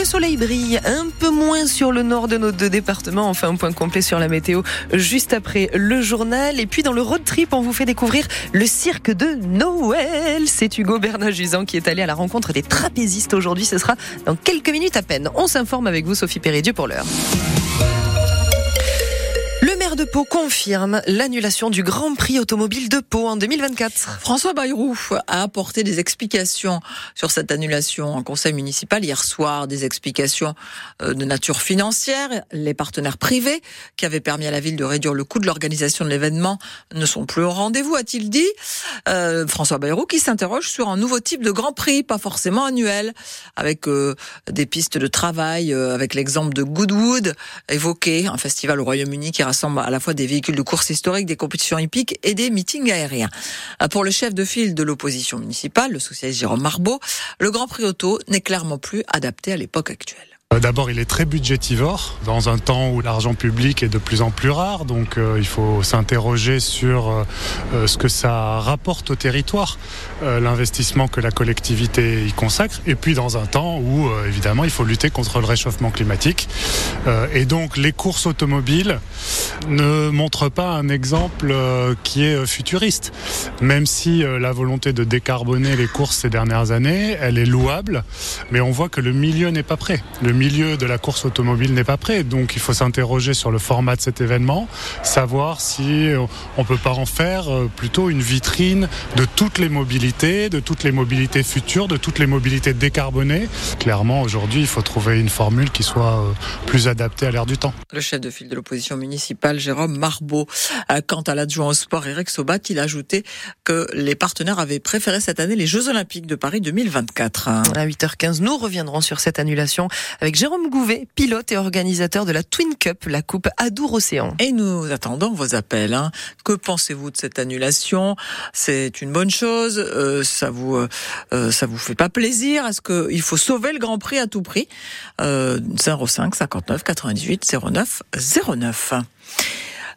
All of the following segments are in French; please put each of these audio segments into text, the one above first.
Le soleil brille un peu moins sur le nord de nos deux départements. Enfin, un point complet sur la météo juste après le journal. Et puis dans le road trip, on vous fait découvrir le cirque de Noël. C'est Hugo Bernard-Juzan qui est allé à la rencontre des trapézistes aujourd'hui. Ce sera dans quelques minutes à peine. On s'informe avec vous, Sophie Péridieu, pour l'heure de Pau confirme l'annulation du Grand Prix automobile de Pau en 2024. François Bayrou a apporté des explications sur cette annulation en conseil municipal hier soir, des explications euh, de nature financière. Les partenaires privés qui avaient permis à la ville de réduire le coût de l'organisation de l'événement ne sont plus au rendez-vous, a-t-il dit. Euh, François Bayrou qui s'interroge sur un nouveau type de Grand Prix, pas forcément annuel, avec euh, des pistes de travail, avec l'exemple de Goodwood évoqué, un festival au Royaume-Uni qui rassemble à la fois des véhicules de course historiques, des compétitions hippiques et des meetings aériens. Euh, pour le chef de file de l'opposition municipale, le socialiste Jérôme Marbeau, le Grand Prix auto n'est clairement plus adapté à l'époque actuelle. Euh, d'abord, il est très budgétivore dans un temps où l'argent public est de plus en plus rare, donc euh, il faut s'interroger sur euh, ce que ça rapporte au territoire, l'investissement que la collectivité y consacre, et puis dans un temps où évidemment il faut lutter contre le réchauffement climatique. et donc les courses automobiles ne montrent pas un exemple qui est futuriste, même si la volonté de décarboner les courses ces dernières années, elle est louable, mais on voit que le milieu n'est pas prêt. Milieu de la course automobile n'est pas prêt. Donc il faut s'interroger sur le format de cet événement, savoir si on peut pas en faire euh, plutôt une vitrine de toutes les mobilités, de toutes les mobilités futures, de toutes les mobilités décarbonées. Clairement, aujourd'hui, il faut trouver une formule qui soit euh, plus adaptée à l'ère du temps. Le chef de file de l'opposition municipale, Jérôme Marbeau. Euh, quant à l'adjoint au sport, Eric Sobat, il a ajouté que les partenaires avaient préféré cette année les Jeux Olympiques de Paris 2024. À 8h15, nous reviendrons sur cette annulation avec Jérôme Gouvet, pilote et organisateur de la Twin Cup, la coupe Adour Océan. Et nous attendons vos appels. Hein. Que pensez-vous de cette annulation? C'est une bonne chose euh, Ça vous euh, euh, ça vous fait pas plaisir? Est-ce qu'il faut sauver le Grand Prix à tout prix? Euh, 05 59 98 09 09.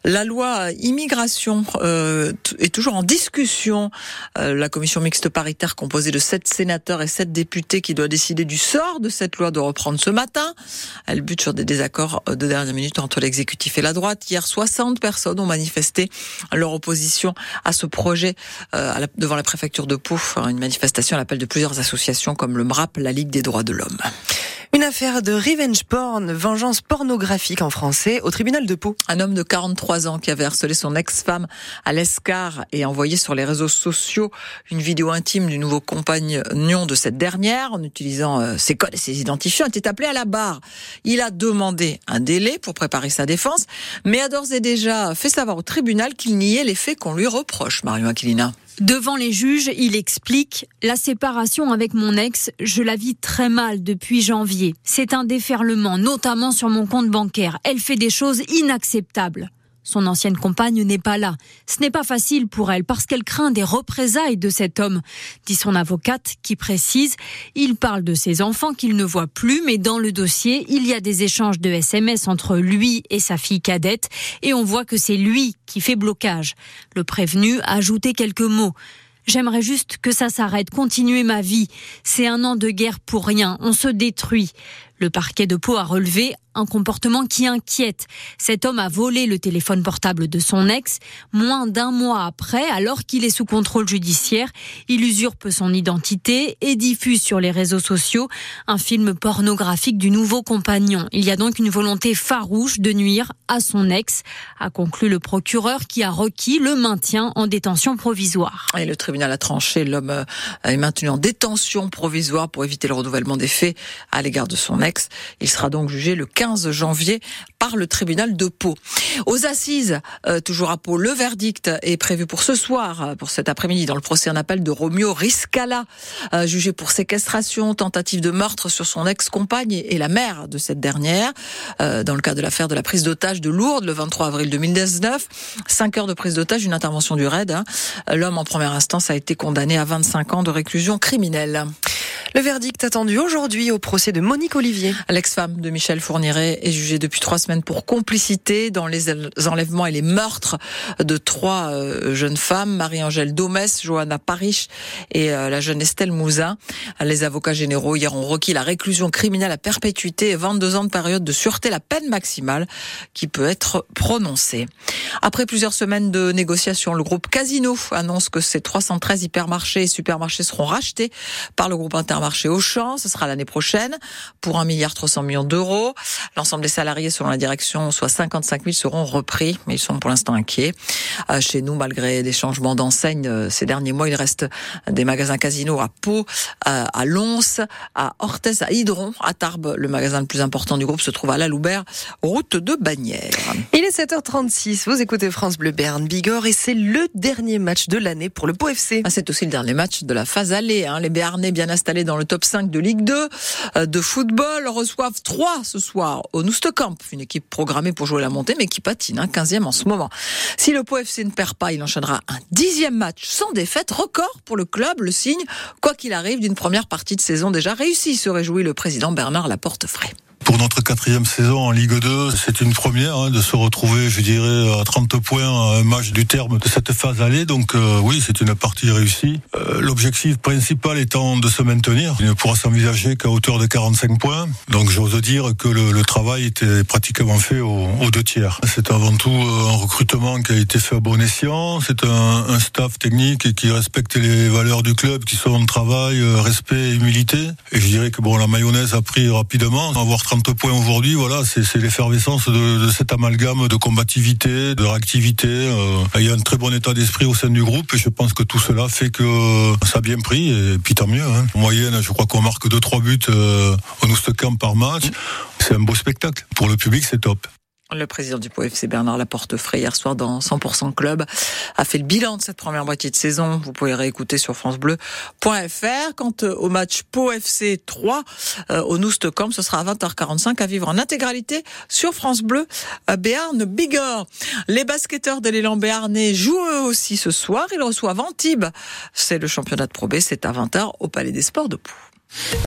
La loi immigration euh, est toujours en discussion. Euh, la commission mixte paritaire composée de sept sénateurs et sept députés qui doit décider du sort de cette loi de reprendre ce matin. Elle bute sur des désaccords de dernière minute entre l'exécutif et la droite. Hier, 60 personnes ont manifesté leur opposition à ce projet euh, devant la préfecture de Pau. Une manifestation à l'appel de plusieurs associations comme le MRAP, la Ligue des droits de l'homme. Affaire de revenge porn, vengeance pornographique en français, au tribunal de Pau. Un homme de 43 ans qui avait harcelé son ex-femme à l'Escar et envoyé sur les réseaux sociaux une vidéo intime du nouveau compagnon de cette dernière en utilisant euh, ses codes et ses identifiants était appelé à la barre. Il a demandé un délai pour préparer sa défense, mais a d'ores et déjà fait savoir au tribunal qu'il niait les faits qu'on lui reproche, Marion Aquilina. Devant les juges, il explique La séparation avec mon ex, je la vis très mal depuis janvier. C'est un déferlement, notamment sur mon compte bancaire. Elle fait des choses inacceptables. Son ancienne compagne n'est pas là. Ce n'est pas facile pour elle parce qu'elle craint des représailles de cet homme, dit son avocate qui précise. Il parle de ses enfants qu'il ne voit plus, mais dans le dossier, il y a des échanges de SMS entre lui et sa fille cadette et on voit que c'est lui qui fait blocage. Le prévenu a ajouté quelques mots. J'aimerais juste que ça s'arrête, continuer ma vie. C'est un an de guerre pour rien, on se détruit. Le parquet de Pau a relevé un comportement qui inquiète. Cet homme a volé le téléphone portable de son ex moins d'un mois après, alors qu'il est sous contrôle judiciaire. Il usurpe son identité et diffuse sur les réseaux sociaux un film pornographique du nouveau compagnon. Il y a donc une volonté farouche de nuire à son ex, a conclu le procureur qui a requis le maintien en détention provisoire. Et le tribunal a tranché, l'homme euh, est maintenu en détention provisoire pour éviter le renouvellement des faits à l'égard de son ex. Il sera donc jugé le 15 janvier par le tribunal de Pau. Aux assises, euh, toujours à Pau, le verdict est prévu pour ce soir, euh, pour cet après-midi, dans le procès en appel de Romeo Riscala, euh, jugé pour séquestration, tentative de meurtre sur son ex-compagne et la mère de cette dernière, dans le cas de l'affaire de la prise d'otage de Lourdes le 23 avril 2019. Cinq heures de prise d'otage, une intervention du RAID. Hein. L'homme en première instance a été condamné à 25 ans de réclusion criminelle. Le verdict attendu aujourd'hui au procès de Monique Olivier. L'ex-femme de Michel Fourniret est jugée depuis trois semaines pour complicité dans les enlèvements et les meurtres de trois euh, jeunes femmes, Marie-Angèle Domès, Johanna Parich et euh, la jeune Estelle Mouzin. Les avocats généraux hier ont requis la réclusion criminelle à perpétuité et 22 ans de période de sûreté, la peine maximale qui peut être prononcée. Après plusieurs semaines de négociations, le groupe Casino annonce que ces 313 hypermarchés et supermarchés seront rachetés par le groupe Intermarché Auchan. Ce sera l'année prochaine pour 1 milliard 300 millions d'euros. L'ensemble des salariés, selon la direction, soit 55 000, seront repris, mais ils sont pour l'instant inquiets. Euh, chez nous, malgré des changements d'enseigne euh, ces derniers mois, il reste des magasins Casino à Pau, à Lons, à Orthez, à Hydron, à Tarbes. Le magasin le plus important du groupe se trouve à La Loubert, route de Bagnères. Il est 7h36, vous écoutez France Bleu Berne Bigorre et c'est le dernier match de l'année pour le Pau FC. Ah, c'est aussi le dernier match de la phase allée. Hein. Les Béarnais bien installés dans le top 5 de Ligue 2 euh, de football reçoivent 3 ce soir au Noustecamp, une équipe programmée pour jouer la montée mais qui patine, hein, 15e en ce moment. Si le Pau FC ne perd pas, il enchaînera un dixième match sans défaite, record pour le club, le signe, quoi qu'il arrive, d'une première partie de saison déjà réussie, se réjouit le président Bernard Laportefray. Pour notre quatrième saison en Ligue 2, c'est une première hein, de se retrouver, je dirais, à 30 points à un match du terme de cette phase allée. Donc euh, oui, c'est une partie réussie. Euh, l'objectif principal étant de se maintenir. Il ne pourra s'envisager qu'à hauteur de 45 points. Donc j'ose dire que le, travail était pratiquement fait aux, deux tiers. C'est avant tout euh, un recrutement qui a été fait à bon escient. C'est un, un, staff technique qui respecte les valeurs du club, qui sont travail, respect et humilité. Et je dirais que bon, la mayonnaise a pris rapidement. 30 points aujourd'hui, voilà, c'est l'effervescence de, cet amalgame de combativité, de réactivité. Euh, il y a un très bon état d'esprit au sein du groupe et je pense que tout cela fait que ça a bien pris et puis tant mieux. Hein. En moyenne, je crois qu'on marque 2-3 buts euh, au par match. C'est un beau spectacle. Pour le public, c'est top. Le président du POFC Bernard Laportefray hier soir dans 100% Club a fait le bilan de cette première moitié de saison. Vous pouvez réécouter sur francebleu.fr. Quant euh, au match POFC 3 euh, au Noustecamp, ce sera à 20h45 à vivre en intégralité sur France Bleu euh, Béarn Bigorre. Les basketteurs de l'élan béarnais jouent eux aussi ce soir. Ils reçoivent Antibes. C'est le championnat de Pro B, c'est à 20h au Palais des Sports de Pau.